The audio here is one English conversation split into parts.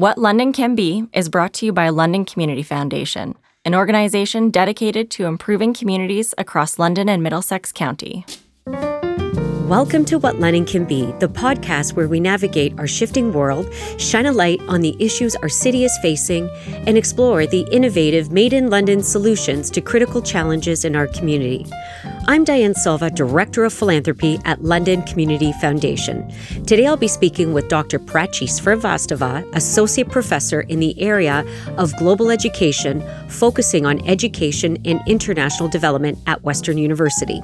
What London Can Be is brought to you by London Community Foundation, an organization dedicated to improving communities across London and Middlesex County. Welcome to What London Can Be, the podcast where we navigate our shifting world, shine a light on the issues our city is facing, and explore the innovative Made in London solutions to critical challenges in our community. I'm Diane Silva, Director of Philanthropy at London Community Foundation. Today I'll be speaking with Dr. Prachi Srivastava, Associate Professor in the area of Global Education, focusing on education and international development at Western University.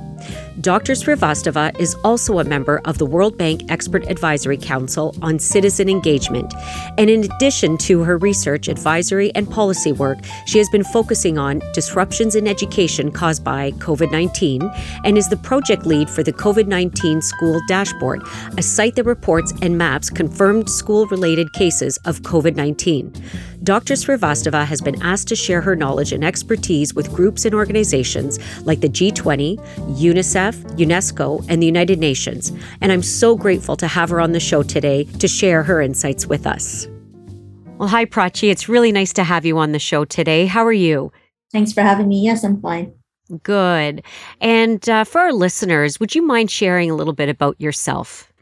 Dr. Srivastava is also a member of the World Bank Expert Advisory Council on Citizen Engagement. And in addition to her research, advisory, and policy work, she has been focusing on disruptions in education caused by COVID 19 and is the project lead for the COVID 19 School Dashboard, a site that reports and maps confirmed school related cases of COVID 19. Dr. Srivastava has been asked to share her knowledge and expertise with groups and organizations like the G20, UNICEF, UNESCO, and the United Nations. And I'm so grateful to have her on the show today to share her insights with us. Well, hi, Prachi. It's really nice to have you on the show today. How are you? Thanks for having me. Yes, I'm fine. Good. And uh, for our listeners, would you mind sharing a little bit about yourself?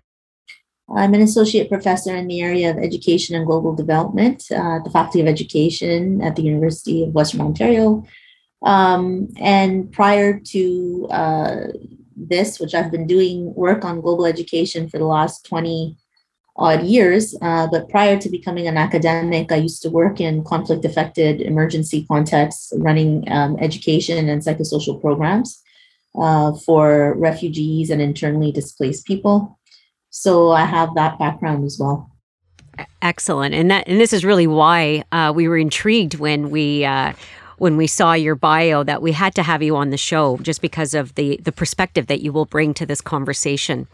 I'm an associate professor in the area of education and global development uh, at the Faculty of Education at the University of Western Ontario. Um, and prior to uh, this, which I've been doing work on global education for the last 20 odd years. Uh, but prior to becoming an academic, I used to work in conflict affected emergency contexts, running um, education and psychosocial programs uh, for refugees and internally displaced people. So I have that background as well. Excellent, and that and this is really why uh, we were intrigued when we uh, when we saw your bio that we had to have you on the show just because of the the perspective that you will bring to this conversation.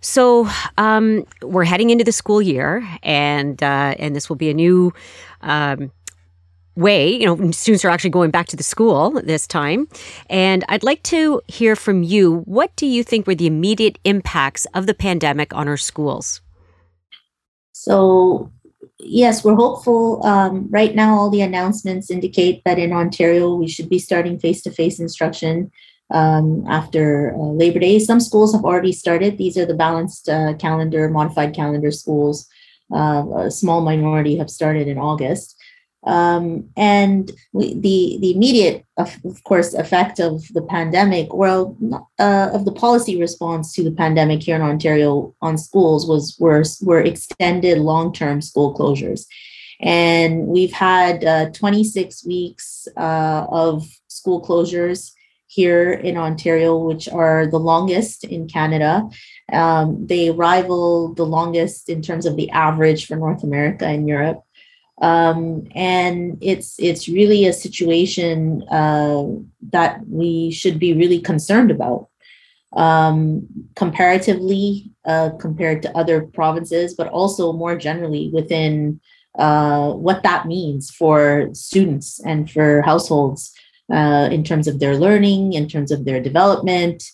So um, we're heading into the school year, and uh, and this will be a new. Um, way you know students are actually going back to the school this time. And i'd like to hear from you. What do you think were the immediate impacts of the pandemic on our schools? So yes we're hopeful. Um, right now all the announcements indicate that in ontario we should be starting face-to-face instruction um, after uh, Labor Day. Some schools have already started. These are the balanced uh, calendar, modified calendar schools. Uh, a small minority have started in August. Um, and we, the the immediate, of, of, course, effect of the pandemic, well, uh, of the policy response to the pandemic here in Ontario on schools was were were extended long term school closures, and we've had uh, 26 weeks uh, of school closures here in Ontario, which are the longest in Canada. Um, they rival the longest in terms of the average for North America and Europe. Um, and it's it's really a situation uh, that we should be really concerned about um, comparatively uh, compared to other provinces, but also more generally within uh, what that means for students and for households uh, in terms of their learning, in terms of their development,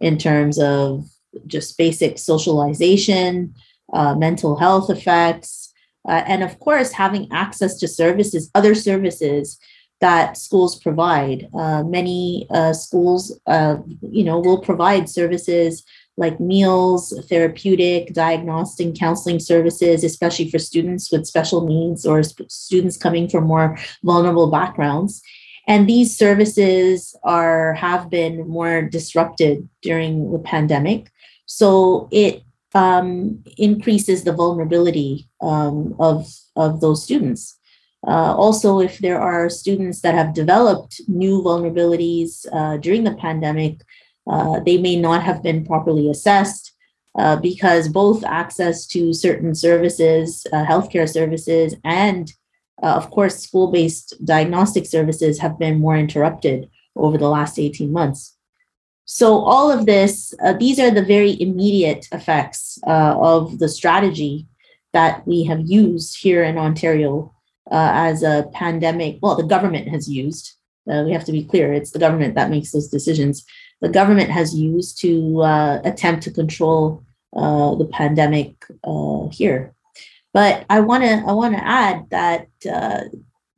in terms of just basic socialization, uh, mental health effects, uh, and of course, having access to services, other services that schools provide. Uh, many uh, schools, uh, you know, will provide services like meals, therapeutic, diagnostic, counseling services, especially for students with special needs or sp- students coming from more vulnerable backgrounds and these services are have been more disrupted during the pandemic. So it um, increases the vulnerability um, of of those students. Uh, also if there are students that have developed new vulnerabilities uh, during the pandemic uh, they may not have been properly assessed uh, because both access to certain services uh, healthcare services and uh, of course, school based diagnostic services have been more interrupted over the last 18 months. So, all of this, uh, these are the very immediate effects uh, of the strategy that we have used here in Ontario uh, as a pandemic. Well, the government has used, uh, we have to be clear, it's the government that makes those decisions. The government has used to uh, attempt to control the pandemic here. But I want to I want to add that uh,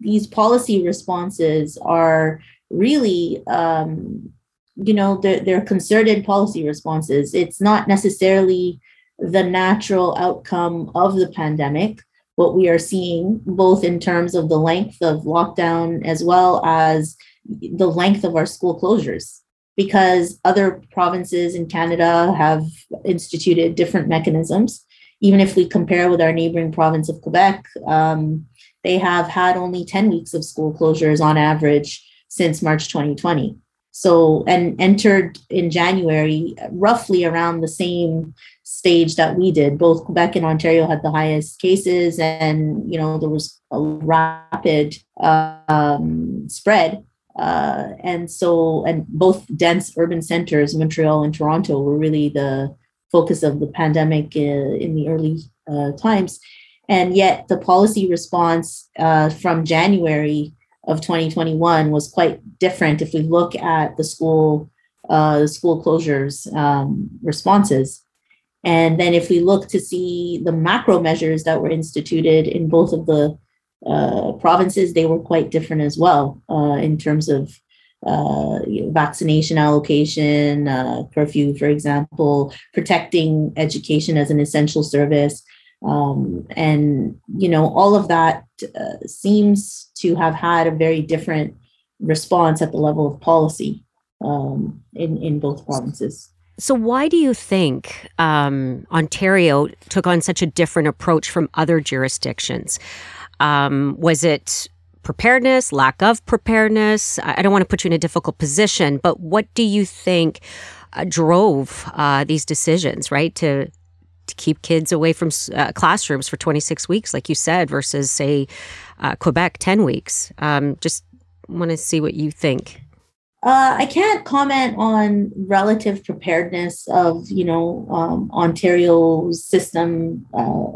these policy responses are really um, you know they're, they're concerted policy responses. It's not necessarily the natural outcome of the pandemic. What we are seeing both in terms of the length of lockdown as well as the length of our school closures. Because other provinces in canada have instituted different mechanisms even if we compare with our neighboring province of quebec um, they have had only 10 weeks of school closures on average since march 2020 so, and entered in January, roughly around the same stage that we did. Both Quebec and Ontario had the highest cases, and you know there was a rapid um, spread. Uh, and so, and both dense urban centers, Montreal and Toronto, were really the focus of the pandemic uh, in the early uh, times. And yet, the policy response uh, from January of 2021 was quite different if we look at the school uh, school closures um, responses. And then if we look to see the macro measures that were instituted in both of the uh, provinces, they were quite different as well uh, in terms of uh, vaccination allocation, uh, curfew, for example, protecting education as an essential service, um, and you know all of that uh, seems to have had a very different response at the level of policy um, in in both provinces. So, why do you think um, Ontario took on such a different approach from other jurisdictions? Um, was it preparedness, lack of preparedness? I don't want to put you in a difficult position, but what do you think uh, drove uh, these decisions, right? To to keep kids away from uh, classrooms for 26 weeks, like you said, versus, say, uh, Quebec, 10 weeks. Um, just want to see what you think. Uh, I can't comment on relative preparedness of, you know, um, Ontario's system uh,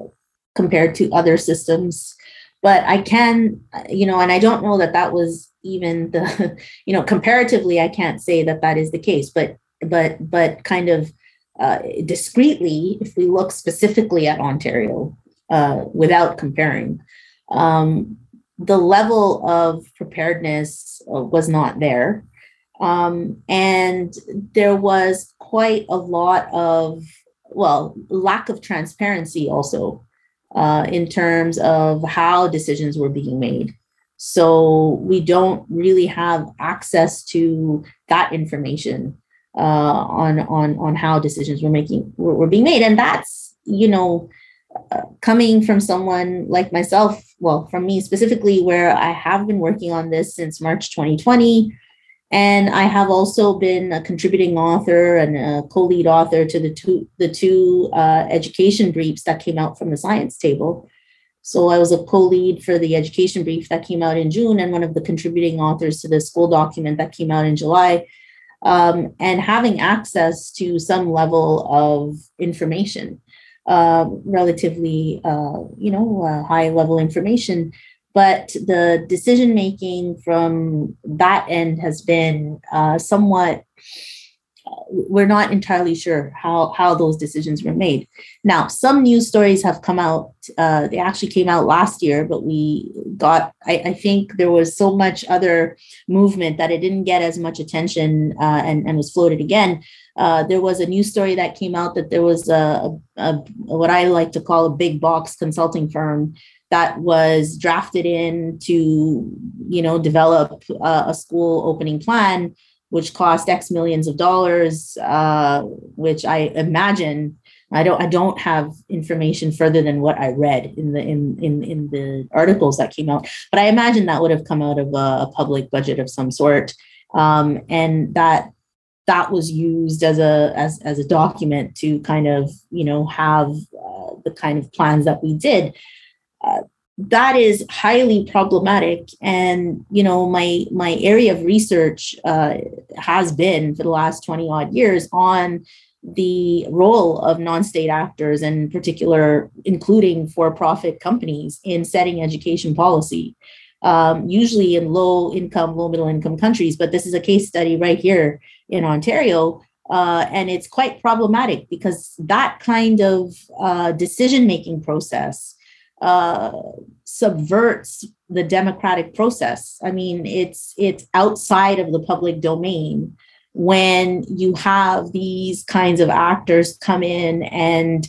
compared to other systems, but I can, you know, and I don't know that that was even the, you know, comparatively, I can't say that that is the case, but, but, but kind of uh, discreetly, if we look specifically at Ontario uh, without comparing, um, the level of preparedness uh, was not there. Um, and there was quite a lot of, well, lack of transparency also uh, in terms of how decisions were being made. So we don't really have access to that information uh, on on on how decisions were making were, were being made, and that's you know uh, coming from someone like myself, well, from me specifically, where I have been working on this since March 2020. And I have also been a contributing author and a co-lead author to the two the two uh, education briefs that came out from the science table. So I was a co-lead for the education brief that came out in June, and one of the contributing authors to the school document that came out in July um, and having access to some level of information, uh, relatively, uh, you know, uh, high level information. But the decision making from that end has been uh, somewhat we're not entirely sure how how those decisions were made. Now, some news stories have come out. Uh, they actually came out last year, but we got. I, I, think there was so much other movement that it didn't get as much attention uh, and and was floated again. Uh, there was a news story that came out that there was a, a, a what I like to call a big box consulting firm that was drafted in to you know develop a, a school opening plan which cost X millions of dollars, uh, which I imagine I don't I don't have information further than what I read in the in in in the articles that came out, but I imagine that would have come out of a, a public budget of some sort, um, and that that was used as a as as a document to kind of you know have uh, the kind of plans that we did. Uh, that is highly problematic. And you know my my area of research uh, has been for the last 20 odd years on the role of non-state actors and in particular including for-profit companies in setting education policy um, usually in low income low middle income countries. But this is a case study right here in ontario uh, and it's quite problematic because that kind of uh, decision making process uh, subverts the democratic process. I mean, it's it's outside of the public domain when you have these kinds of actors come in and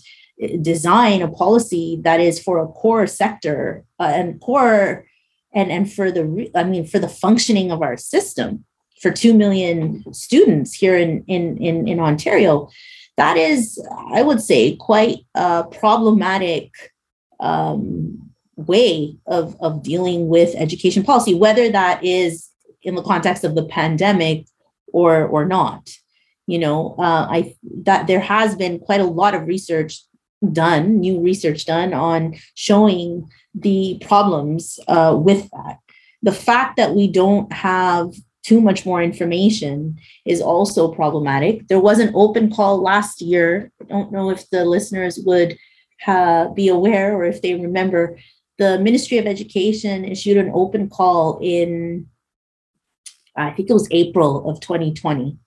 design a policy that is for a core sector uh, and core and and for the I mean for the functioning of our system for 2 million students here in in in, in Ontario that is I would say quite a problematic um, way of, of dealing with education policy, whether that is in the context of the pandemic or or not. You know, uh, I that there has been quite a lot of research done, new research done on showing the problems uh, with that. The fact that we don't have too much more information is also problematic. There was an open call last year. I don't know if the listeners would uh, be aware or if they remember the Ministry of Education issued an open call in, I think it was April of 2020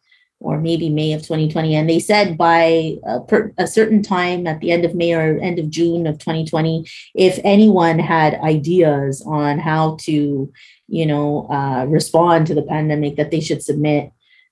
or maybe May of 2020. And they said by a, per, a, certain time at the end of May or end of June of 2020, if anyone had ideas on how to, you know, uh, respond to the pandemic, that they should submit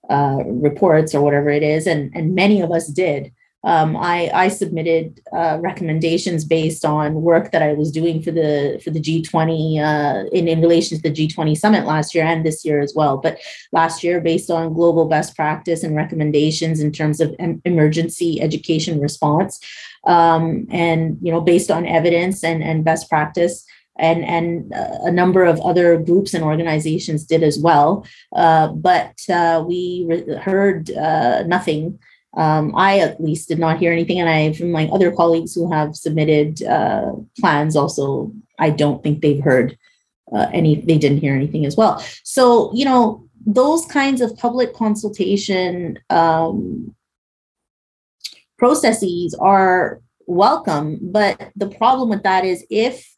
uh, reports or whatever it is. And, and many of us did um, I, I, submitted uh, recommendations based on work that I was doing for the for the G20 uh, in, in relation to the G20 summit last year and this year as well. But last year, based on global best practice and recommendations in terms of em- emergency education response, um, and you know based on evidence and, and best practice, and and uh, a number of other groups and organizations did as well. Uh, but uh, we re- heard uh, nothing um, I at least did not hear anything, and I from my other colleagues who have submitted uh, plans also, I don't think they've heard uh, any. They didn't hear anything as well. So you know those kinds of public consultation um, processes are welcome, but the problem with that is if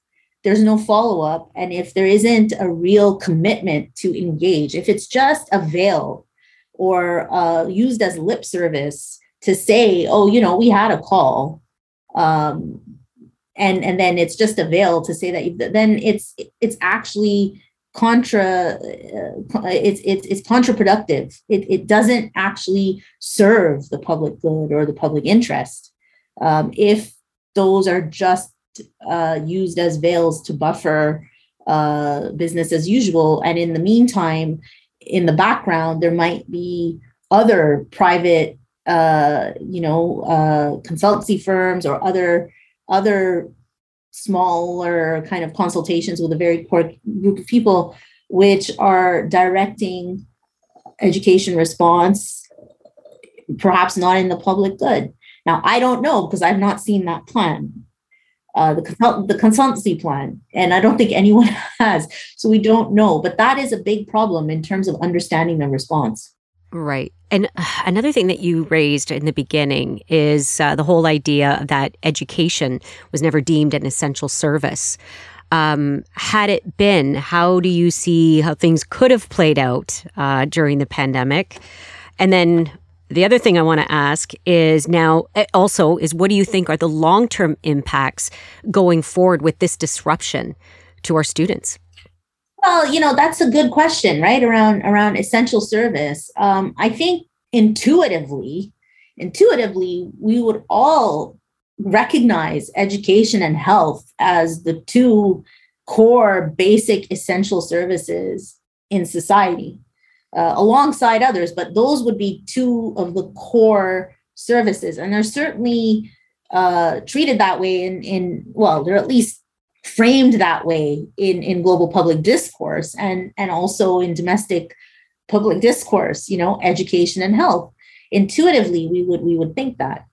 there's no follow up and if there isn't a real commitment to engage, if it's just a veil or uh, used as lip service to say, oh, you know, we had a call. Um, and and then it's just a veil to say that then it's it's actually contra uh, it's it's it's contraproductive it, it doesn't actually serve the public good or the public interest um, if those are just uh, used as veils to buffer uh, business as usual and in the meantime in the background there might be other private uh, you know uh, consultancy firms or other other smaller kind of consultations with a very core group of people which are directing education response perhaps not in the public good. Now i don't know because i've not seen that plan uh, the consult- the consultancy plan, and I don't think anyone has. So we don't know, but that is a big problem in terms of understanding the response. Right. And another thing that you raised in the beginning is uh, the whole idea that education was never deemed an essential service. Um, had it been, how do you see how things could have played out uh, during the pandemic? And then the other thing I want to ask is now eh, also is what do you think are the long term impacts going forward with this disruption to our students? Well, you know that's a good question, right? Around around essential service, um, I think intuitively, intuitively, we would all recognize education and health as the two core basic essential services in society uh, alongside others, but those would be two of the core services. And they're certainly uh, treated that way in, in, well, they're at least framed that way in, in global public discourse and, and also in domestic public discourse, you know, education and health. Intuitively, we would we would think that.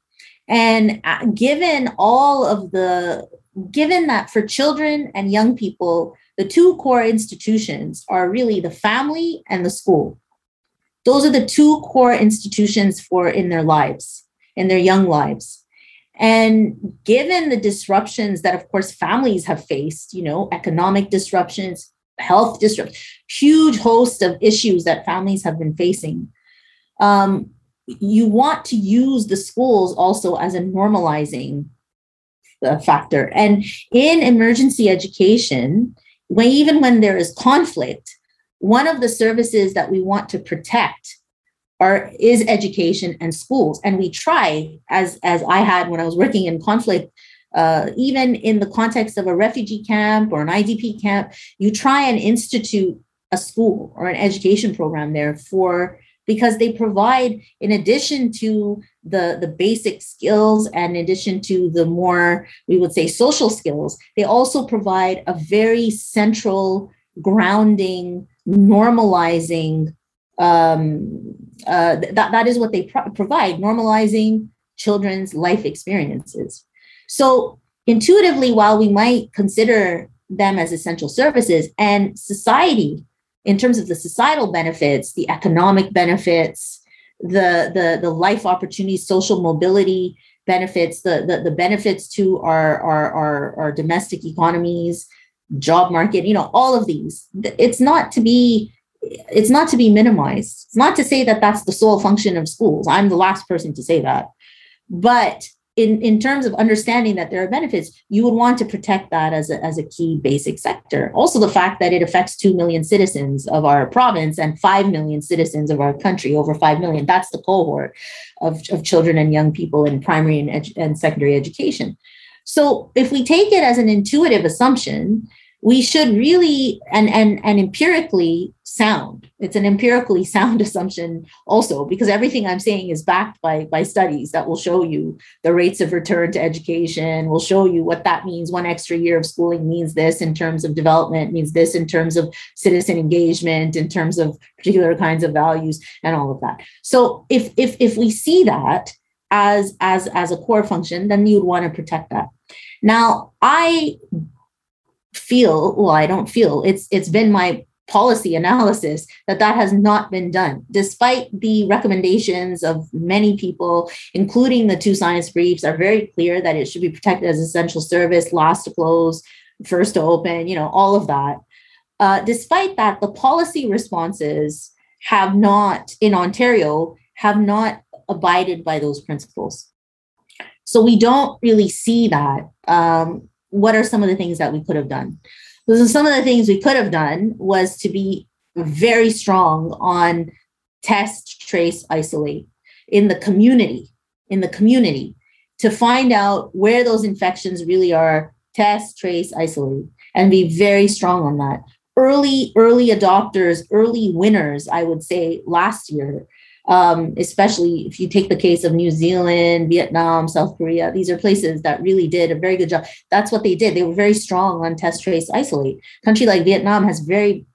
And uh, given all of the given that for children and young people, the two core institutions are really the family and the school. Those are the two core institutions for in their lives, in their young lives. And given the disruptions that, of course, families have faced, you know, economic disruptions, health disruptions, huge host of issues that families have been facing, um, you want to use the schools also as a normalizing uh, factor. And in emergency education, when even when there is conflict, one of the services that we want to protect are is education and schools. And we try, as as I had when I was working in conflict uh, even in the context of a refugee camp or an IDP camp, you try and institute a school or an education program there for because they provide in addition to the the basic skills and in addition to the more we would say social skills they also provide a very central grounding normalizing um, uh, that, that is what they pro- provide normalizing children's life experiences. So intuitively while we might consider them as essential services and society in terms of the societal benefits, the economic benefits, the the the life opportunities, social mobility benefits, the the, the benefits to our, our our our domestic economies, job market, you know, all of these. It's not to be it's not to be minimized. It's not to say that that's the sole function of schools. I'm the last person to say that. But in, in terms of understanding that there are benefits, you would want to protect that as a, as a key basic sector. Also, the fact that it affects 2 million citizens of our province and 5 million citizens of our country, over 5 million, that's the cohort of, of children and young people in primary and, edu- and secondary education. So, if we take it as an intuitive assumption, we should really and and and empirically sound. It's an empirically sound assumption also because everything i'm saying is backed by by studies that will show you the rates of return to education will show you what that means one extra year of schooling means this in terms of development means this in terms of citizen engagement in terms of particular kinds of values and all of that. So if if if we see that as as as a core function then you'd want to protect that. Now i feel well i don't feel. It's it's been my policy analysis that that has not been done. Despite the recommendations of many people including the two science briefs are very clear that it should be protected as essential service last to close first to open you know all of that. Uh, despite that the policy responses have not in ontario have not abided by those principles. So we don't really see that. Um, what are some of the things that we could have done? So some of the things we could have done was to be very strong on test, trace, isolate in the community, in the community to find out where those infections really are, test, trace, isolate, and be very strong on that. Early, early adopters, early winners, I would say last year um, especially if you take the case of New Zealand, Vietnam, South Korea, these are places that really did a very good job. That's what they did. They were very strong on test, trace, isolate. Country like Vietnam has very,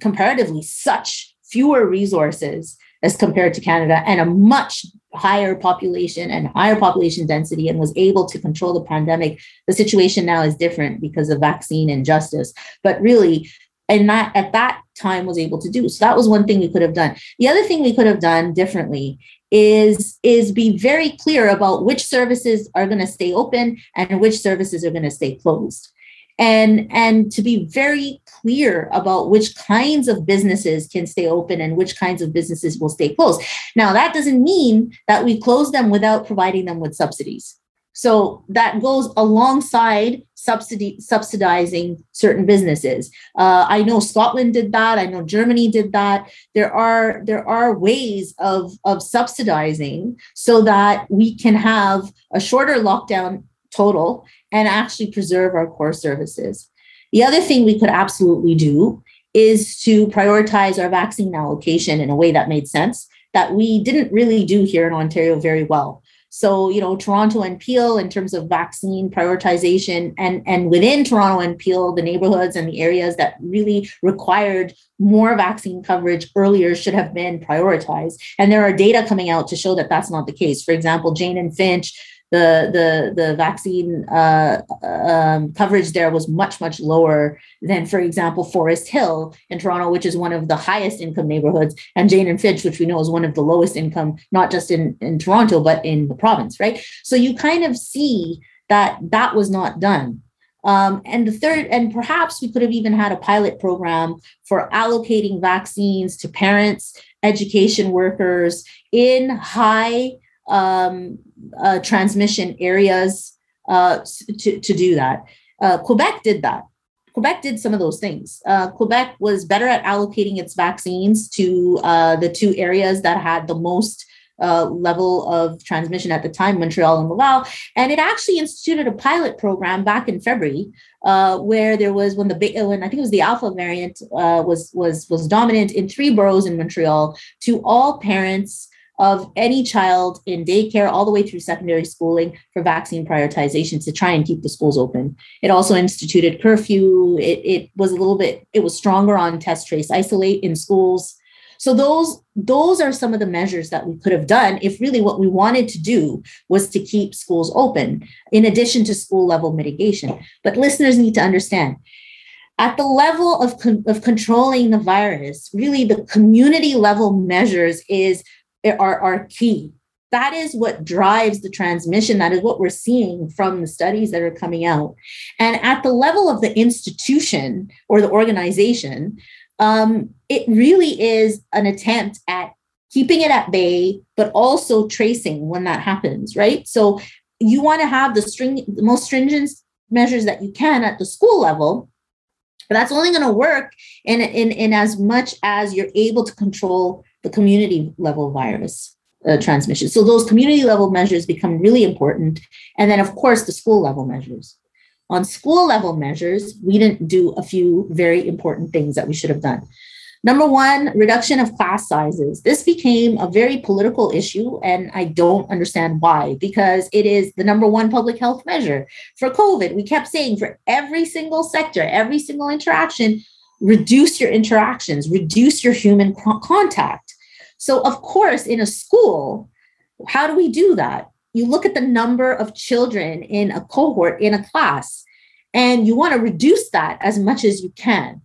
comparatively, such fewer resources as compared to Canada and a much higher population and higher population density and was able to control the pandemic. The situation now is different because of vaccine injustice. But really, and that at that time was able to do. So that was one thing we could have done. The other thing we could have done differently is is be very clear about which services are going to stay open and which services are going to stay closed. And and to be very clear about which kinds of businesses can stay open and which kinds of businesses will stay closed. Now that doesn't mean that we close them without providing them with subsidies so that goes alongside subsidy subsidizing certain businesses. Uh, I know Scotland did that. I know Germany did that. There are there are ways of of subsidizing so that we can have a shorter lockdown total and actually preserve our core services. The other thing we could absolutely do is to prioritize our vaccine allocation in a way that made sense that we didn't really do here in Ontario very well. So, you know, Toronto and Peel in terms of vaccine prioritization and, and within Toronto and Peel, the neighborhoods and the areas that really required more vaccine coverage earlier should have been prioritized. And there are data coming out to show that that's not the case. For example, Jane and Finch the the the vaccine uh, um, coverage there was much much lower than, for example, Forest Hill in Toronto, which is one of the highest income neighborhoods, and Jane and Finch, which we know is one of the lowest income, not just in in Toronto but in the province, right? So you kind of see that that was not done. Um, and the third, and perhaps we could have even had a pilot program for allocating vaccines to parents, education workers in high um, uh, transmission areas uh, to, to do that. Uh, Quebec did that. Quebec did some of those things. Uh, Quebec was better at allocating its vaccines to uh, the two areas that had the most uh, level of transmission at the time, Montreal and Laval. And it actually instituted a pilot program back in February, uh, where there was when the when I think it was the Alpha variant uh, was was was dominant in three boroughs in Montreal to all parents of any child in daycare all the way through secondary schooling for vaccine prioritization to try and keep the schools open. It also instituted curfew. It, it was a little bit, it was stronger on test, trace, isolate in schools. So those those are some of the measures that we could have done if really what we wanted to do was to keep schools open in addition to school level mitigation. But listeners need to understand at the level of, of controlling the virus, really the community level measures is are, are key. That is what drives the transmission. That is what we're seeing from the studies that are coming out. And at the level of the institution or the organization, um, it really is an attempt at keeping it at bay, but also tracing when that happens, right? So you want to have the string, the most stringent measures that you can at the school level, but that's only going to work in, in, in as much as you're able to control the community level virus uh, transmission. So those community level measures become really important. And then, of course, the school level measures. On school level measures, we didn't do a few very important things that we should have done. Number one, reduction of class sizes. This became a very political issue, and I don't understand why, because it is the number one public health measure for COVID. We kept saying for every single sector, every single interaction, reduce your interactions, reduce your human contact. So, of course, in a school, how do we do that? You look at the number of children in a cohort, in a class, and you want to reduce that as much as you can,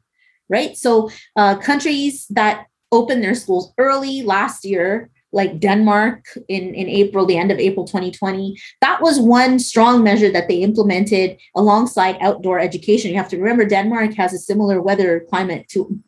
right? So, uh, countries that opened their schools early last year, like Denmark in, in April, the end of April 2020, that was one strong measure that they implemented alongside outdoor education. You have to remember Denmark has a similar weather climate to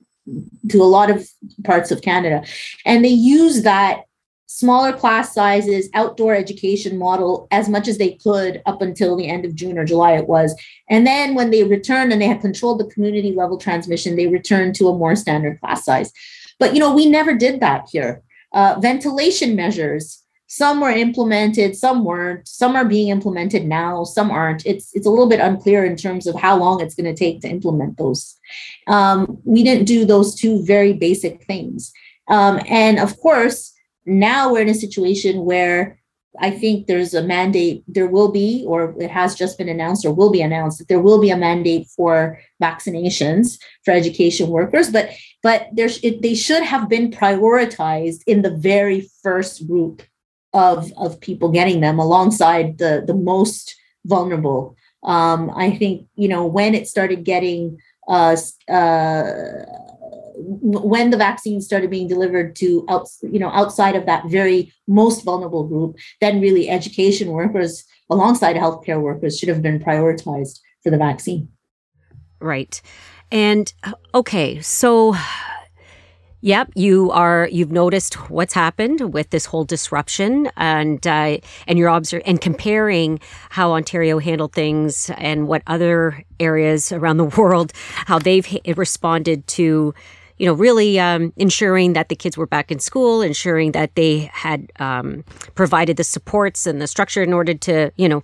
to a lot of parts of Canada. And they use that smaller class sizes, outdoor education model as much as they could up until the end of June or July, it was. And then when they returned and they had controlled the community level transmission, they returned to a more standard class size. But, you know, we never did that here. Uh, ventilation measures some were implemented some weren't. Some are being implemented now some aren't. It's it's a little bit unclear in terms of how long it's going to take to implement those. Um, we didn't do those two very basic things. Um, and of course now we're in a situation where I think there's a mandate, there will be, or it has just been announced or will be announced that there will be a mandate for vaccinations for education workers, but but there's it, they should have been prioritized in the very first group of of people getting them alongside the the most vulnerable. Um, I think you know when it started getting uh, uh, when the vaccine started being delivered to out, you know outside of that very most vulnerable group, then really education workers alongside healthcare workers should have been prioritized for the vaccine. Right. And okay, so Yep, you are. You've noticed what's happened with this whole disruption, and uh, and you're and comparing how Ontario handled things and what other areas around the world how they've responded to, you know, really um, ensuring that the kids were back in school, ensuring that they had um, provided the supports and the structure in order to, you know,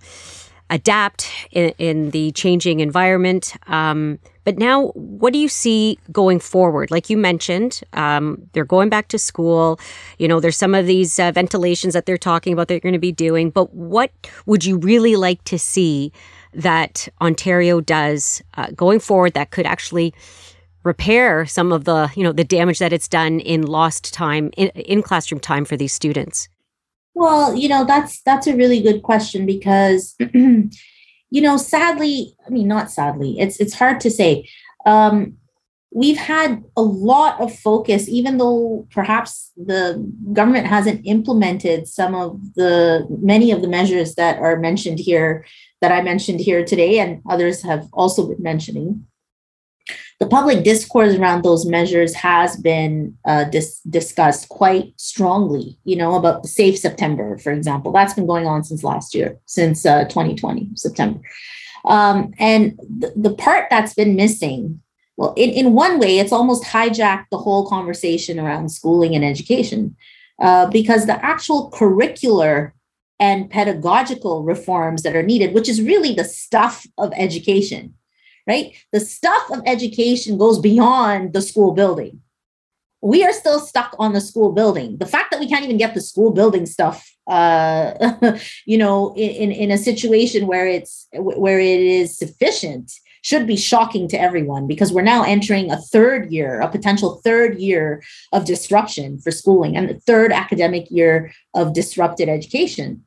adapt in, in the changing environment. Um, but now, what do you see going forward? Like you mentioned, um, they're going back to school. You know, there's some of these uh, ventilations that they're talking about they're going to be doing. But what would you really like to see that Ontario does uh, going forward that could actually repair some of the you know the damage that it's done in lost time in, in classroom time for these students? Well, you know that's that's a really good question because you know, sadly, I mean, not sadly, it's it's hard to say. Um, we've had a lot of focus, even though perhaps the government hasn't implemented some of the many of the measures that are mentioned here, that I mentioned here today, and others have also been mentioning. The public discourse around those measures has been uh, dis- discussed quite strongly. You know, about Safe September, for example, that's been going on since last year, since uh, 2020 September. Um, and th- the part that's been missing, well, in, in one way, it's almost hijacked the whole conversation around schooling and education uh, because the actual curricular and pedagogical reforms that are needed, which is really the stuff of education, right? The stuff of education goes beyond the school building. We are still stuck on the school building. The fact that we can't even get the school building stuff, uh, you know, in, in a situation where it's where it is sufficient should be shocking to everyone because we're now entering a third year, a potential third year of disruption for schooling and the third academic year of disrupted education.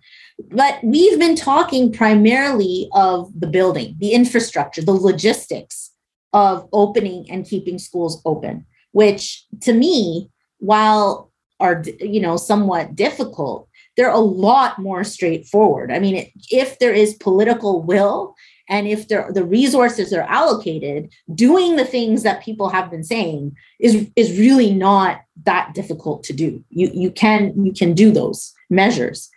But we've been talking primarily of the building, the infrastructure, the logistics of opening and keeping schools open, which to me, while are you know somewhat difficult, they're a lot more straightforward. I mean, if there is political will and if there, the resources are allocated, doing the things that people have been saying is is really not that difficult to do. You you can you can do those measures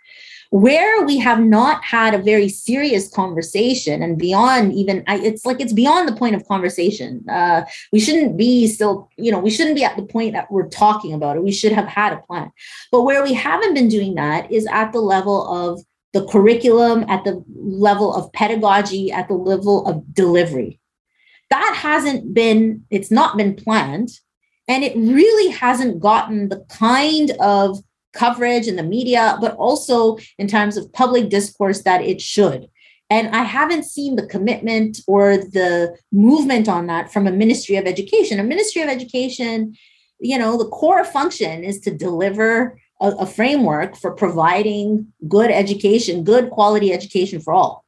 where we have not had a very serious conversation and beyond even I, it's like it's beyond the point of conversation. Uh, we shouldn't be still you know we shouldn't be at the point that we're talking about it. We should have had a plan. But where we haven't been doing that is at the level of the curriculum at the level of pedagogy at the level of delivery. That hasn't been it's not been planned. And it really hasn't gotten the kind of coverage in the media, but also in terms of public discourse that it should. And I haven't seen the commitment or the movement on that from a Ministry of Education. A Ministry of Education, you know, the core function is to deliver a, a framework for providing good education, good quality education for all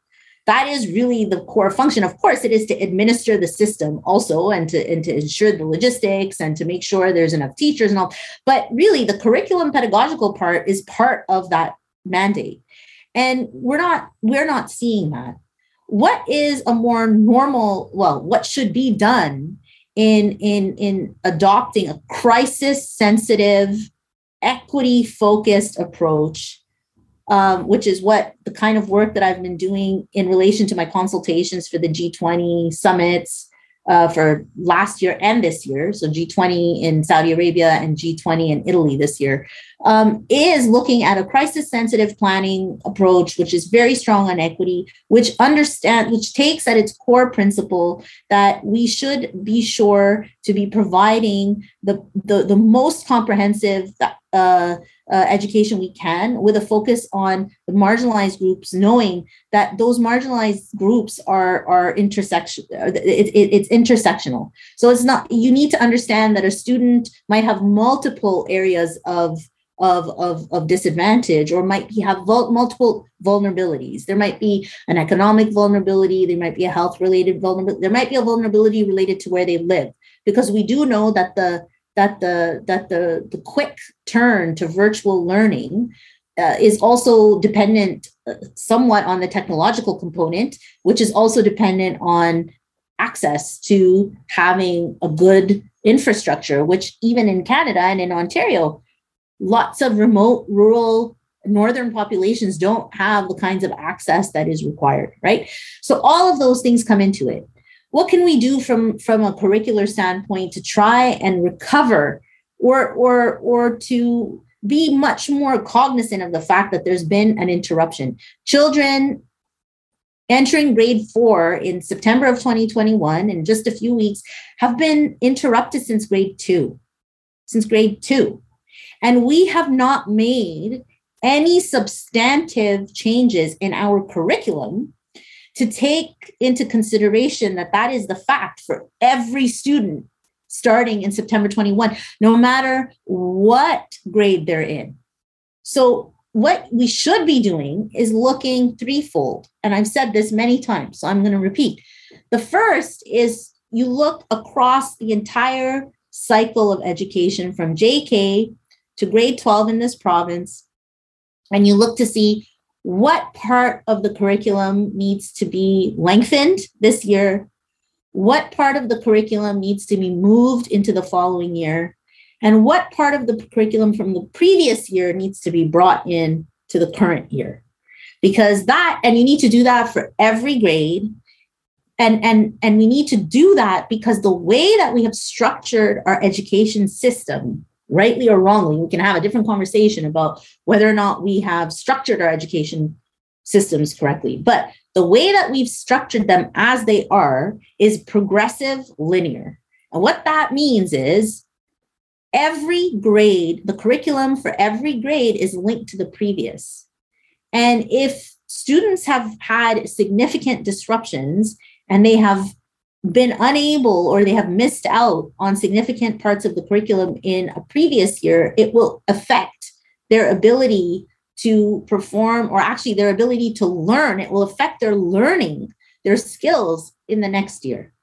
that is really the core function. Of course, it is to administer the system also and to, and to ensure the logistics and to make sure there's enough teachers and all. But really, the curriculum pedagogical part is part of that mandate. And we're not we're not seeing that. What is a more normal, well, what should be done in in in adopting a crisis sensitive, equity focused approach um, which is what the kind of work that I've been doing in relation to my consultations for the G20 summits uh, for last year and this year. So G20 in Saudi Arabia and G20 in Italy this year um, is looking at a crisis sensitive planning approach, which is very strong on equity, which understand, which takes at its core principle that we should be sure to be providing the the, the most comprehensive uh, uh, education we can with a focus on the marginalized groups knowing that those marginalized groups are are intersection it, it, it's intersectional so it's not you need to understand that a student might have multiple areas of of, of, of disadvantage or might be, have vul- multiple vulnerabilities. There might be an economic vulnerability, there might be a health related vulnerability, there might be a vulnerability related to where they live. Because we do know that the that the that the the quick turn to virtual learning uh, is also dependent uh, somewhat on the technological component, which is also dependent on access to having a good infrastructure, which even in Canada and in Ontario, lots of remote rural northern populations don't have the kinds of access that is required, right? So all of those things come into it what can we do from from a curricular standpoint to try and recover or or or to be much more cognizant of the fact that there's been an interruption? Children entering grade 4 in September of 2021 in just a few weeks have been interrupted since grade 2 since grade 2 and we have not made any substantive changes in our curriculum to take into consideration that that is the fact for every student starting in September 21, no matter what grade they're in. So, what we should be doing is looking threefold. And I've said this many times, so I'm going to repeat. The first is you look across the entire cycle of education from JK to grade 12 in this province, and you look to see what part of the curriculum needs to be lengthened this year what part of the curriculum needs to be moved into the following year, and what part of the curriculum from the previous year needs to be brought in to the current year. Because that, and you need to do that for every grade. And, and, and we need to do that because the way that we have structured our education system, rightly or wrongly, we can have a different conversation about whether or not we have structured our education systems correctly. But the way that we've structured them as they are is progressive linear. And what that means is every grade, the curriculum for every grade is linked to the previous. And if students have had significant disruptions and they have been unable or they have missed out on significant parts of the curriculum in a previous year, it will affect their ability to perform or actually their ability to learn. It will affect their learning, their skills in the next year.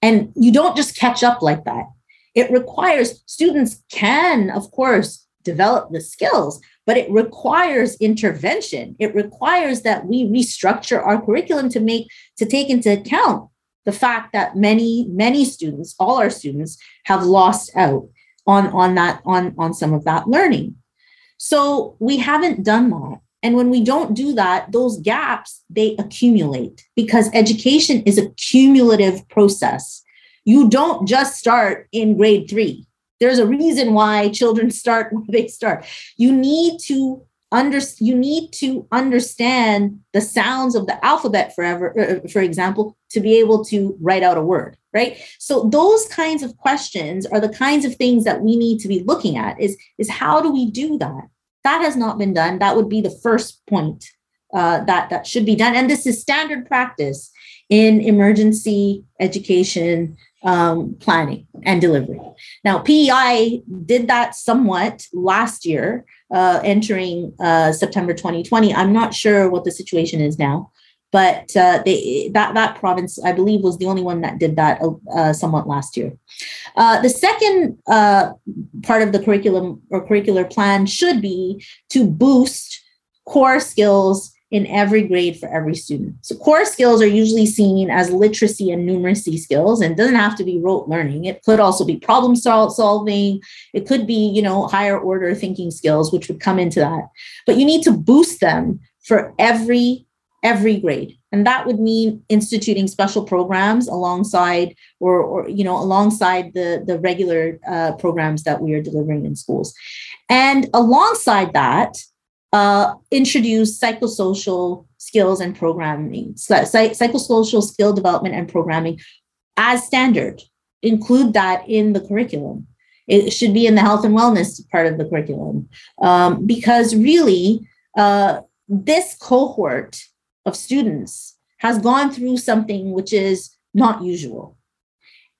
And you don't just catch up like that. It requires students can, of course, develop the skills, but it requires intervention. It requires that we restructure our curriculum to make to take into account the fact that many many students, all our students, have lost out on on that on on some of that learning. So we haven't done that. And when we don't do that, those gaps they accumulate because education is a cumulative process. You don't just start in grade 3 there's a reason why children start where they start you need to under you need to understand the sounds of the alphabet forever uh, for example to be able to write out a word right? So those kinds of questions are the kinds of things that we need to be looking at is is how do we do that? That has not been done. That would be the first point uh, that that should be done. And this is standard practice in emergency education um, planning and delivery. Now, PEI did that somewhat last year, uh, entering uh, September 2020. I'm not sure what the situation is now, but uh, they, that that province, I believe, was the only one that did that uh, somewhat last year. Uh, the second uh, part of the curriculum or curricular plan should be to boost core skills in every grade for every student. So core skills are usually seen as literacy and numeracy skills and doesn't have to be rote learning. It could also be problem solving. It could be, you know, higher order thinking skills, which would come into that. But you need to boost them for every every grade. And that would mean instituting special programs alongside or, or you know, alongside the, the regular uh, programs that we are delivering in schools. And alongside that, uh, introduce psychosocial skills and programming, psychosocial skill development and programming as standard. Include that in the curriculum. It should be in the health and wellness part of the curriculum um, because really, uh, this cohort of students has gone through something which is not usual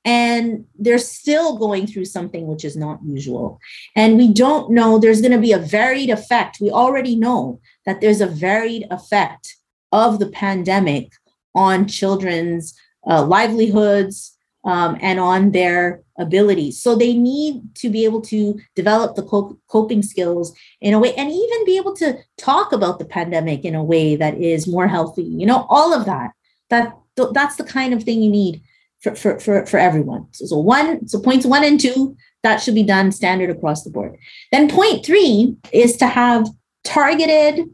and they're still going through something which is not usual. And we don't know, there's going to be a varied effect. We already know that there's a varied effect of the pandemic on children's uh, livelihoods um, and on their abilities. So they need to be able to develop the coping skills in a way and even be able to talk about the pandemic in a way that is more healthy. You know, all of that. That that's the kind of thing you need for, for, for, for everyone. So, so one, so points one and two, that should be done standard across the board. Then point three is to have targeted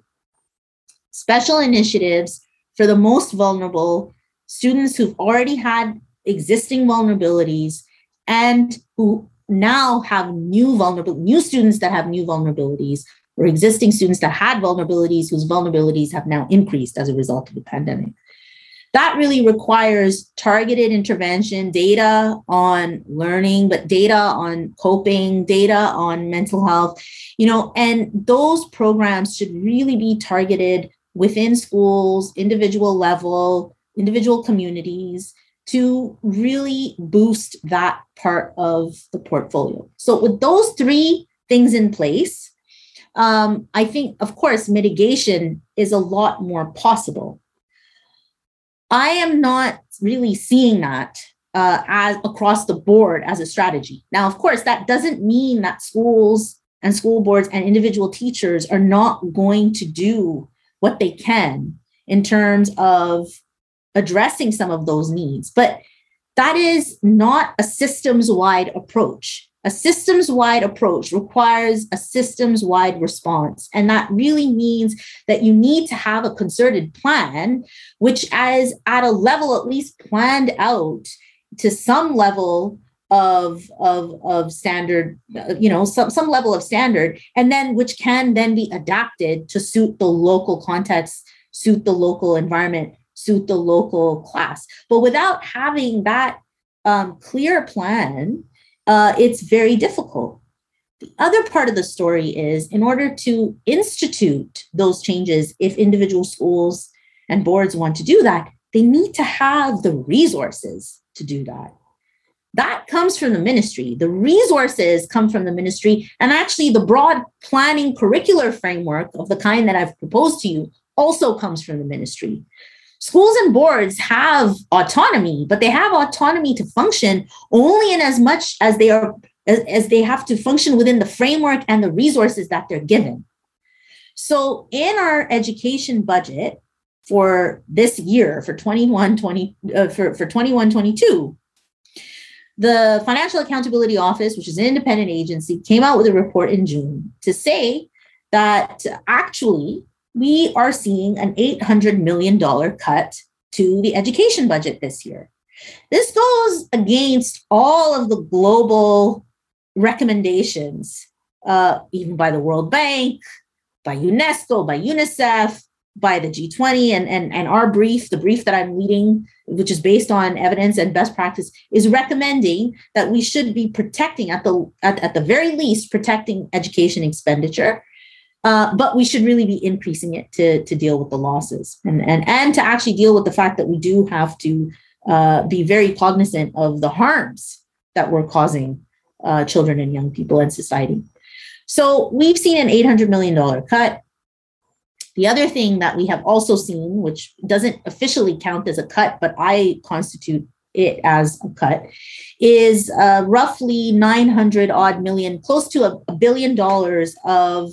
special initiatives for the most vulnerable students who've already had existing vulnerabilities and who now have new vulnerable new students that have new vulnerabilities or existing students that had vulnerabilities whose vulnerabilities have now increased as a result of the pandemic that really requires targeted intervention, data on learning, but data on coping, data on mental health, you know, and those programs should really be targeted within schools, individual level, individual communities to really boost that part of the portfolio. So, with those three things in place, um, I think, of course, mitigation is a lot more possible I am not really seeing that uh, as across the board as a strategy. Now, of course, that doesn't mean that schools and school boards and individual teachers are not going to do what they can in terms of addressing some of those needs. But that is not a systems wide approach. A systems wide approach requires a systems wide response. And that really means that you need to have a concerted plan, which is at a level at least planned out to some level of of of standard you know some some level of standard and then which can then be adapted to suit the local context suit the local environment suit the local class but without having that um, clear plan uh, it's very difficult the other part of the story is in order to institute those changes if individual schools and boards want to do that they need to have the resources to do that that comes from the ministry. The resources come from the ministry. And actually, the broad planning curricular framework of the kind that I've proposed to you also comes from the ministry. Schools and boards have autonomy, but they have autonomy to function only in as much as they are as, as they have to function within the framework and the resources that they're given. So in our education budget for this year for 21 20 uh, for, for 21 22 the Financial Accountability Office, which is an independent agency, came out with a report in June to say that actually we are seeing an $800 million cut to the education budget this year. This goes against all of the global recommendations, uh, even by the World Bank, by UNESCO, by UNICEF, by the G20 and, and, and our brief, the brief that I'm leading, which is based on evidence and best practice, is recommending that we should be protecting at the at, at the very least protecting education expenditure. Uh, but we should really be increasing it to, to deal with the losses and, and, and to actually deal with the fact that we do have to uh, be very cognizant of the harms that we're causing uh, children and young people and society. So we've seen an $800 million cut. The other thing that we have also seen, which doesn't officially count as a cut, but I constitute it as a cut, is uh, roughly 900 odd million, close to a, a billion dollars of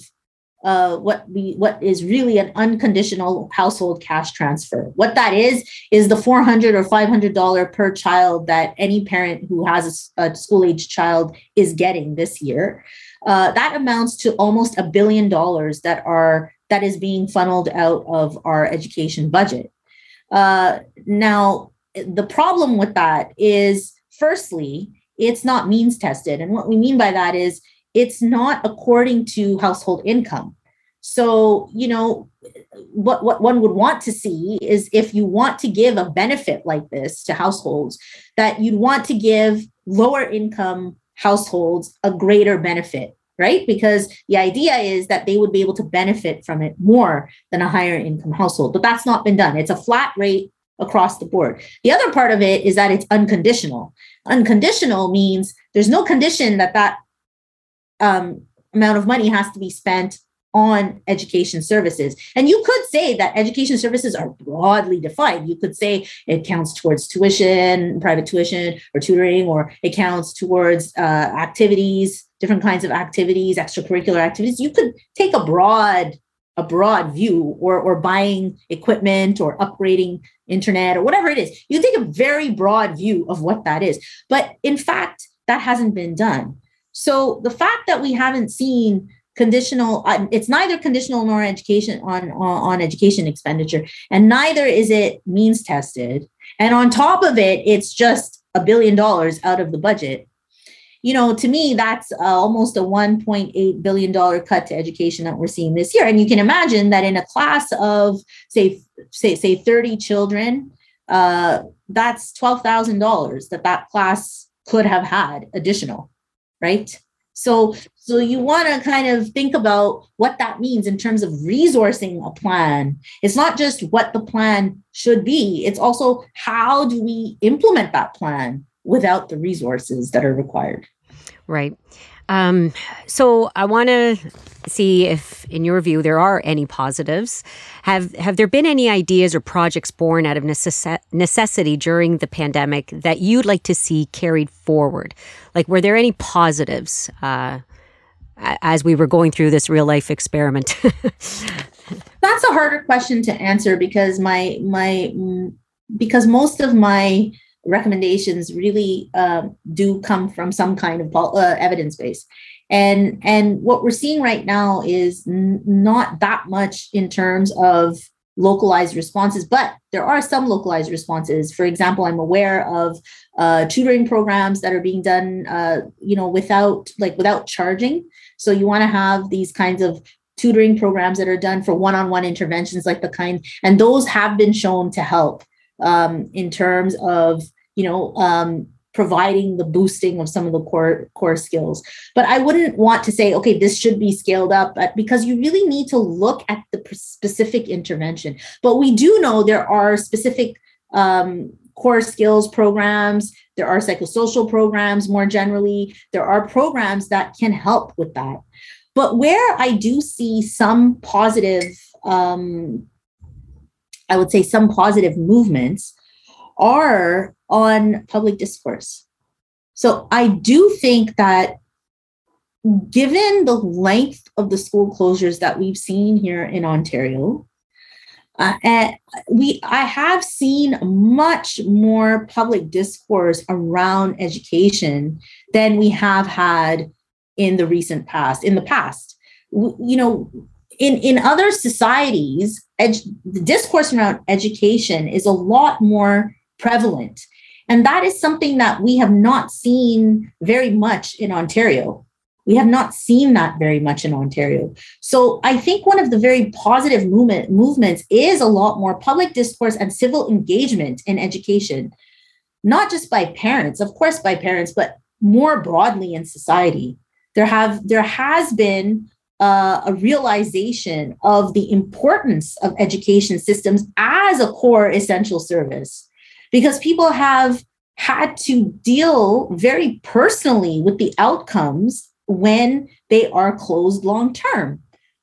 uh, what we what is really an unconditional household cash transfer. What that is is the 400 or 500 dollar per child that any parent who has a, a school age child is getting this year. Uh, that amounts to almost a billion dollars that are that is being funneled out of our education budget. Uh, now, the problem with that is, firstly, it's not means tested. And what we mean by that is it's not according to household income. So, you know, what, what one would want to see is if you want to give a benefit like this to households, that you'd want to give lower income households a greater benefit right? Because the idea is that they would be able to benefit from it more than a higher income household. But that's not been done. It's a flat rate across the board. The other part of it is that it's unconditional. Unconditional means there's no condition that that um, amount of money has to be spent on education services. And you could say that education services are broadly defined. You could say it counts towards tuition, private tuition, or tutoring, or it counts towards uh, activities different kinds of activities, extracurricular activities. You could take a broad a broad view or or buying equipment or upgrading internet or whatever it is. You take a very broad view of what that is. But in fact, that hasn't been done. So the fact that we haven't seen conditional uh, it's neither conditional nor education on, on on education expenditure and neither is it means tested. And on top of it it's just a billion dollars out of the budget. You know, to me, that's uh, almost a $1.8 billion cut to education that we're seeing this year. And you can imagine that in a class of, say, say, say 30 children, uh, that's $12,000 that that class could have had additional, right? So, so you want to kind of think about what that means in terms of resourcing a plan. It's not just what the plan should be, it's also how do we implement that plan without the resources that are required. Right. Um, so I want to see if, in your view, there are any positives. Have Have there been any ideas or projects born out of necess- necessity during the pandemic that you'd like to see carried forward? Like, were there any positives uh, as we were going through this real life experiment? That's a harder question to answer because my my because most of my recommendations really um, do come from some kind of uh, evidence base. And and what we're seeing right now is n- not that much in terms of localized responses but there are some localized responses. For example i'm aware of uh, tutoring programs that are being done uh, you know without like without charging. So you want to have these kinds of tutoring programs that are done for one-on-one interventions like the kind and those have been shown to help um, in terms of you know um, providing the boosting of some of the core core skills. But i wouldn't want to say okay this should be scaled up but because you really need to look at the specific intervention. But we do know there are specific um, core skills programs there are psychosocial programs more generally there are programs that can help with that. But where i do see some positive um, i would say some positive movements are on public discourse. So I do think that given the length of the school closures that we've seen here in Ontario, uh, and we I have seen much more public discourse around education than we have had in the recent past. In the past, you know, in in other societies, the discourse around education is a lot more prevalent. And that is something that we have not seen very much in Ontario. We have not seen that very much in Ontario. So I think one of the very positive movement, movements is a lot more public discourse and civil engagement in education, not just by parents, of course, by parents, but more broadly in society. There have there has been uh, a realization of the importance of education systems as a core essential service because people have had to deal very personally with the outcomes when they are closed long term.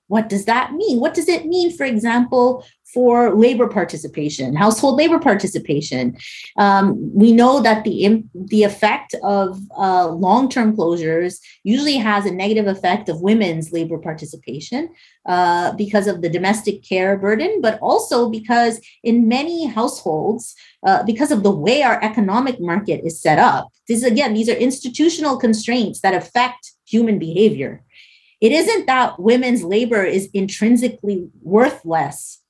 What does that mean? What does it mean, for example, for labor participation, household labor participation. Um, we know that the the effect of uh, long term closures usually has a negative effect of women's labor participation uh, because of the domestic care burden, but also because in many households, uh, because of the way our economic market is set up, this again, these are institutional constraints that affect human behavior. It isn't that women's labor is intrinsically worth less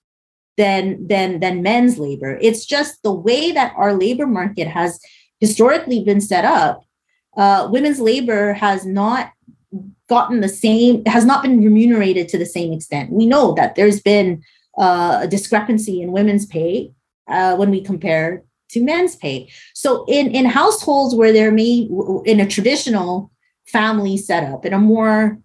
than than than men's labor. It's just the way that our labor market has historically been set up uh, women's labor has not gotten the same has not been remunerated to the same extent. We know that there's been uh, a discrepancy in women's pay uh, when we compare to men's pay. So in in households where there may in a traditional family setup in a more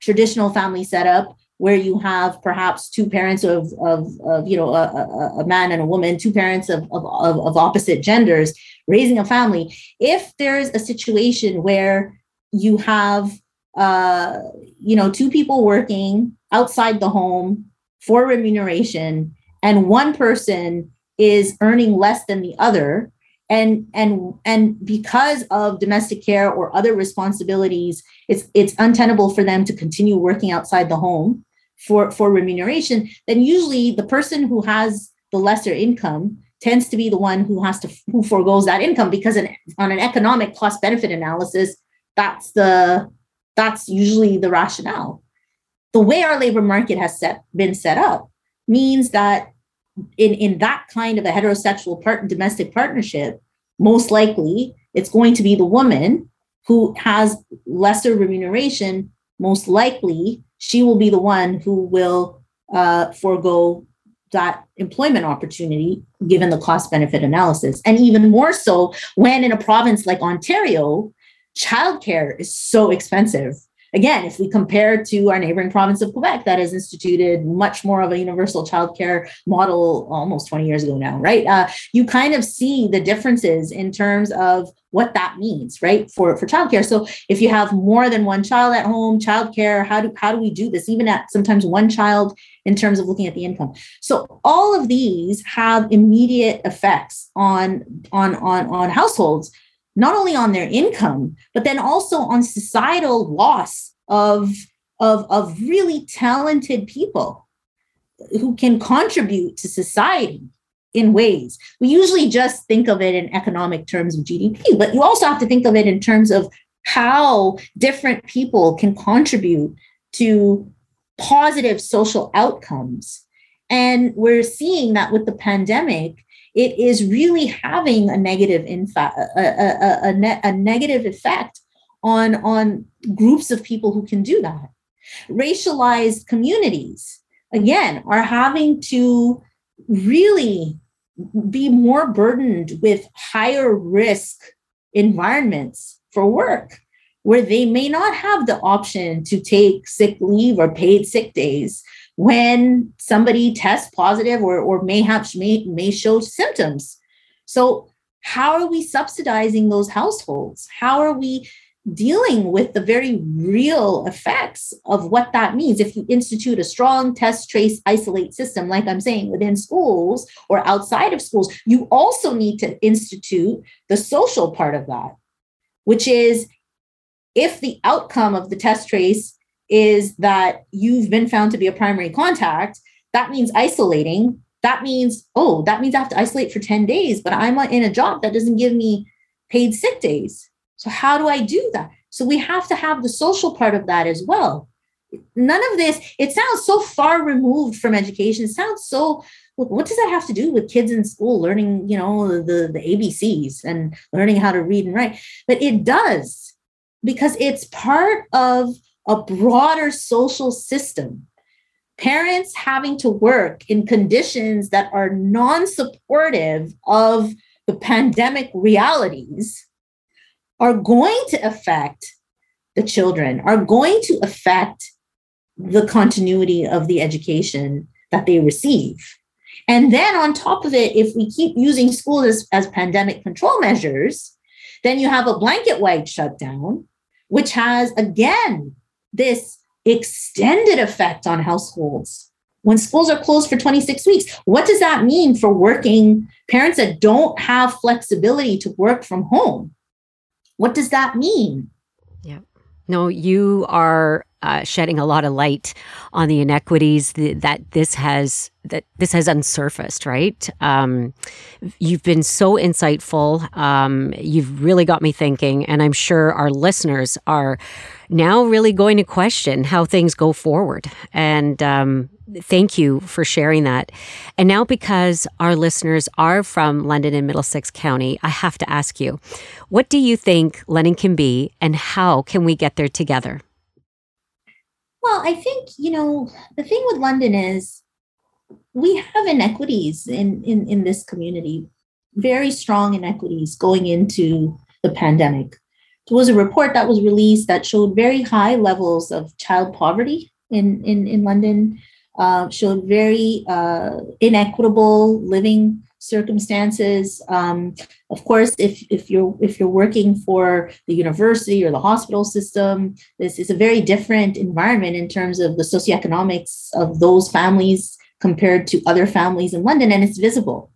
traditional family setup where you have perhaps two parents of, of, of you know, a, a, man and a woman, two parents of, of, of opposite genders raising a family. If there's a situation where you have, uh, you know, two people working outside the home for remuneration and one person is earning less than the other, and and and because of domestic care or other responsibilities it's it's untenable for them to continue working outside the home for for remuneration then usually the person who has the lesser income tends to be the one who has to who foregoes that income because an, on an economic cost benefit analysis that's the that's usually the rationale. The way our labor market has set been set up means that in in that kind of a heterosexual part domestic partnership most likely it's going to be the woman who has lesser remuneration. Most likely she will be the one who will uh, forego that employment opportunity given the cost benefit analysis. And even more so when in a province like ontario childcare is so expensive again, if we compare to our neighboring province of Quebec, that has instituted much more of a universal childcare model almost 20 years ago now, right? Uh, you kind of see the differences in terms of what that means, right, for for childcare. So if you have more than one child at home, childcare, how do how do we do this? Even at sometimes one child in terms of looking at the income. So all of these have immediate effects on on on on households not only on their income, but then also on societal loss of, of, of really talented people who can contribute to society. in ways. We usually just think of it in economic terms of GDP, but you also have to think of it in terms of how different people can contribute to positive social outcomes. And we're seeing that with the pandemic, it is really having a negative infa- a, a, a, ne- a negative effect on, on groups of people who can do that. Racialized communities, again, are having to really be more burdened with higher risk environments for work where they may not have the option to take sick leave or paid sick days when somebody tests positive or, or may have may, may show symptoms. So how are we subsidizing those households? How are we dealing with the very real effects of what that means? If you institute a strong test trace isolate system like i'm saying within schools or outside of schools you also need to institute the social part of that which is if the outcome of the test trace is that you've been found to be a primary contact, that means isolating. That means, oh, that means I have to isolate for 10 days, but I'm in a job that doesn't give me paid sick days. So, how do I do that? So, we have to have the social part of that as well. None of this, it sounds so far removed from education. It sounds so what does that have to do with kids in school learning you know the the abcs and learning how to read and write but it does because it's part of a broader social system. Parents having to work in conditions that are non supportive of the pandemic realities are going to affect the children, are going to affect the continuity of the education that they receive. And then on top of it, if we keep using schools as, as pandemic control measures, then you have a blanket wide shutdown which has again this extended effect on households. When schools are closed for 26 weeks, what does that mean for working parents that don't have flexibility to work from home? What does that mean? Yeah. No, you are uh, shedding a lot of light on the inequities that, that this has that this has unsurfaced. Right? Um, you've been so insightful. Um, you've really got me thinking, and I'm sure our listeners are now really going to question how things go forward. And um, thank you for sharing that. And now, because our listeners are from London and Middlesex County, I have to ask you, what do you think London can be, and how can we get there together? Well, I think, you know, the thing with London is we have inequities in, in, in this community, very strong inequities going into the pandemic. There was a report that was released that showed very high levels of child poverty in, in, in London, uh, showed very uh, inequitable living circumstances. Um, of course, if if you're if you're working for the university or the hospital system, this is a very different environment in terms of the socioeconomics of those families compared to other families in London, and it's visible.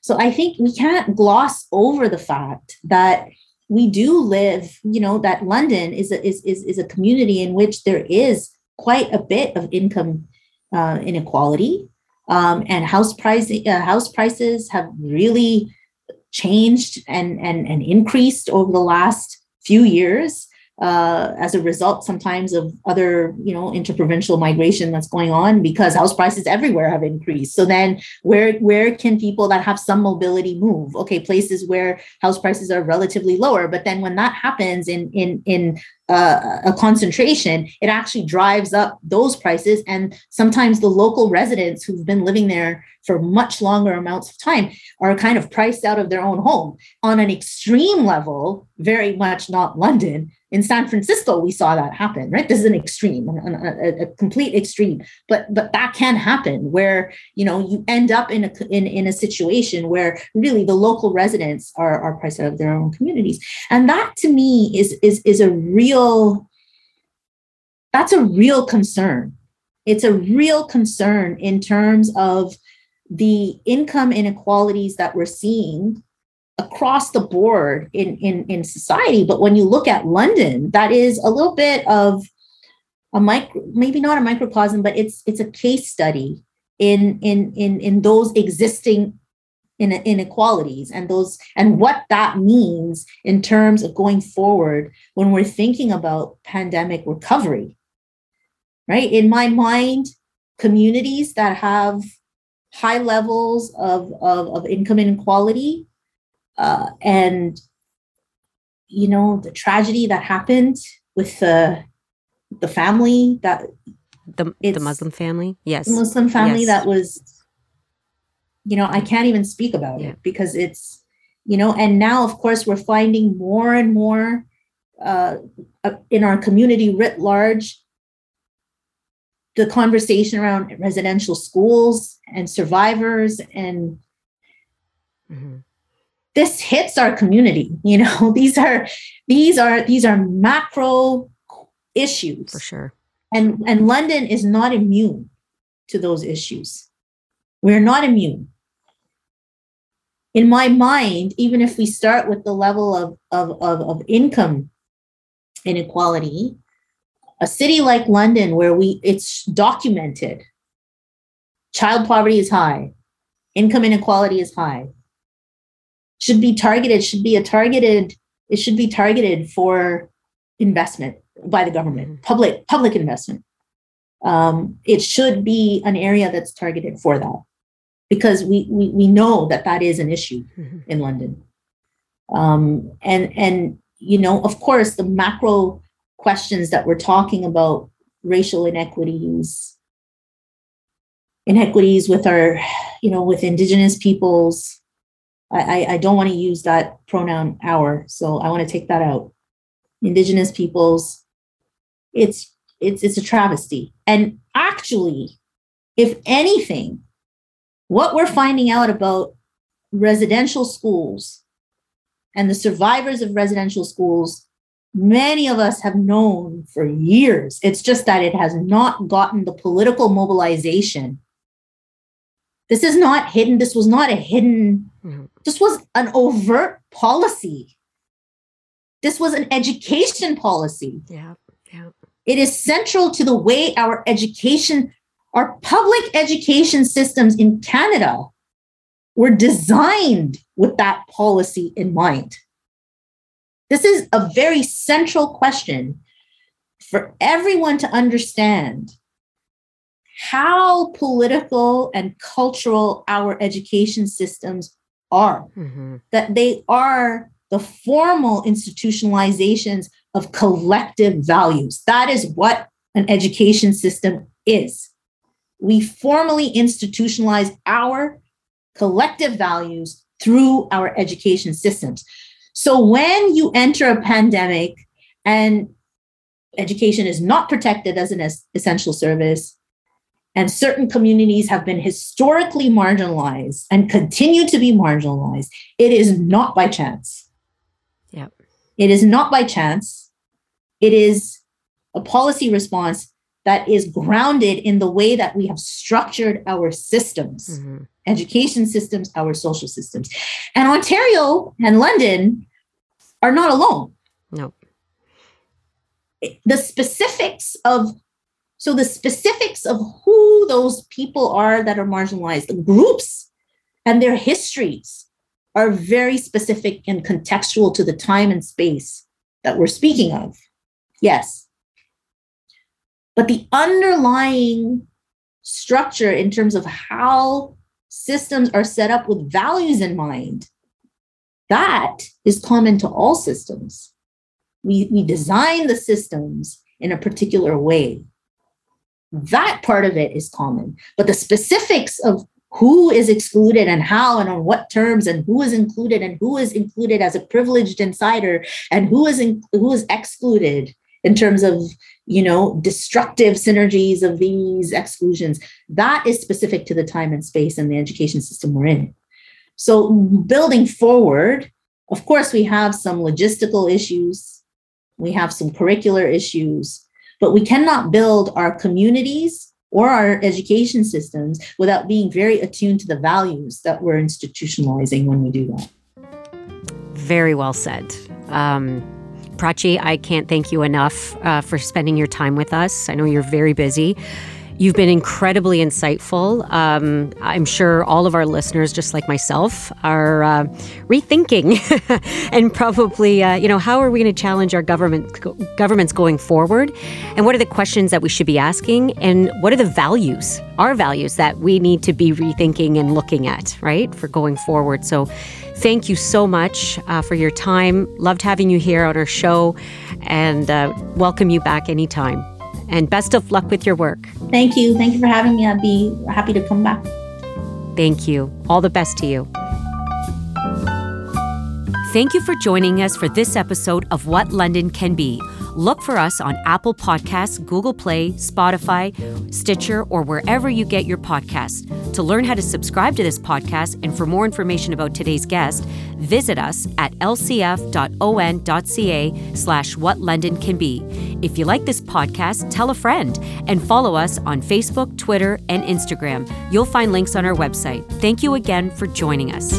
So I think we can't gloss over the fact that we do live, you know, that London is a, is, is, is a community in which there is quite a bit of income uh, inequality um, and house price uh, house prices have really changed and, and and increased over the last few years uh, as a result sometimes of other you know interprovincial migration that's going on because house prices everywhere have increased. So then where where can people that have some mobility move? Okay places where house prices are relatively lower but then when that happens in in in uh, a concentration it actually drives up those prices. And sometimes the local residents who've been living there for much longer amounts of time are kind of priced out of their own home. On an extreme level very much not london in San Francisco, we saw that happen, right? This is an extreme, a, a, complete extreme, but but that can happen where you know you end up in a in, in a situation where really the local residents are are priced out of their own communities, and that to me is is is a real that's a real concern. It's a real concern in terms of the income inequalities that we're seeing across the board in, in, in society. But when you look at London, that is a little bit of a micro, maybe not a microcosm, but it's it's a case study in in in in those existing in inequalities and those and what that means in terms of going forward when we're thinking about pandemic recovery. Right? In my mind communities that have high levels of, of, of income inequality uh, and you know the tragedy that happened with the the family that the, the muslim family? Yes. the muslim family yes. that was you know i can't even speak about yeah. it because it's you know and now of course we're finding more and more uh, uh in our community writ large the conversation around residential schools and survivors and mm-hmm. this hits our community you know these are these are these are macro issues. For sure. And and london is not immune to those issues. We're not immune in my mind even if we start with the level of of, of, of income inequality a city like London where we it's documented child poverty is high, income inequality is high. Should be targeted, should be a targeted, it should be targeted for investment by the government, mm-hmm. public, public investment. Um, it should be an area that's targeted for that because we we, we know that that is an issue mm-hmm. in London. Um, and and you know, of course, the macro questions that we're talking about racial inequities inequities with our you know with indigenous peoples i i don't want to use that pronoun our so i want to take that out indigenous peoples it's it's it's a travesty and actually if anything what we're finding out about residential schools and the survivors of residential schools many of us have known for years. It's just that it has not gotten the political mobilization. This is not hidden. This was not a hidden, mm-hmm. this was an overt policy. This was an education policy. Yeah. Yeah. It is central to the way our education, our public education systems in Canada were designed with that policy in mind. This is a very central question for everyone to understand how political and cultural our education systems are, mm-hmm. that they are the formal institutionalizations of collective values. That is what an education system is. We formally institutionalize our collective values through our education systems. So when you enter a pandemic and education is not protected as an essential service, and certain communities have been historically marginalized and continue to be marginalized, it is not by chance. Yep. It is not by chance. It is a policy response that is grounded in the way that we have structured our systems, mm-hmm. education systems, our social systems. And Ontario and London are not alone. No. The specifics of so the specifics of who those people are that are marginalized, the groups and their histories are very specific and contextual to the time and space that we're speaking of. Yes. But the underlying structure in terms of how systems are set up with values in mind, that is common to all systems. We, we design the systems in a particular way. That part of it is common. But the specifics of who is excluded and how and on what terms and who is included and who is included as a privileged insider and who is in, who is excluded in terms of you know destructive synergies of these exclusions. That is specific to the time and space and the education system we're in. So building forward of course we have some logistical issues. We have some curricular issues but we cannot build our communities or our education systems without being very attuned to the values that we're institutionalizing when we do that. Very well said. Um, Prachi, I can't thank you enough uh, for spending your time with us. I know you're very busy. You've been incredibly insightful. Um, I'm sure all of our listeners, just like myself, are uh, rethinking and probably, uh, you know, how are we going to challenge our government governments going forward, and what are the questions that we should be asking, and what are the values, our values that we need to be rethinking and looking at, right, for going forward. So, thank you so much uh, for your time. Loved having you here on our show, and uh, welcome you back anytime and best of luck with your work. Thank you. Thank you for having me. I'd be happy to come back. Thank you. All the best to you. Thank you for joining us for this episode of What London Can Be. Look for us on Apple Podcasts, Google Play, Spotify, Stitcher, or wherever you get your podcasts. To learn how to subscribe to this podcast and for more information about today's guest, visit us at lcf.on.ca slash what London can be. If you like this podcast, tell a friend and follow us on Facebook, Twitter, and Instagram. You'll find links on our website. Thank you again for joining us.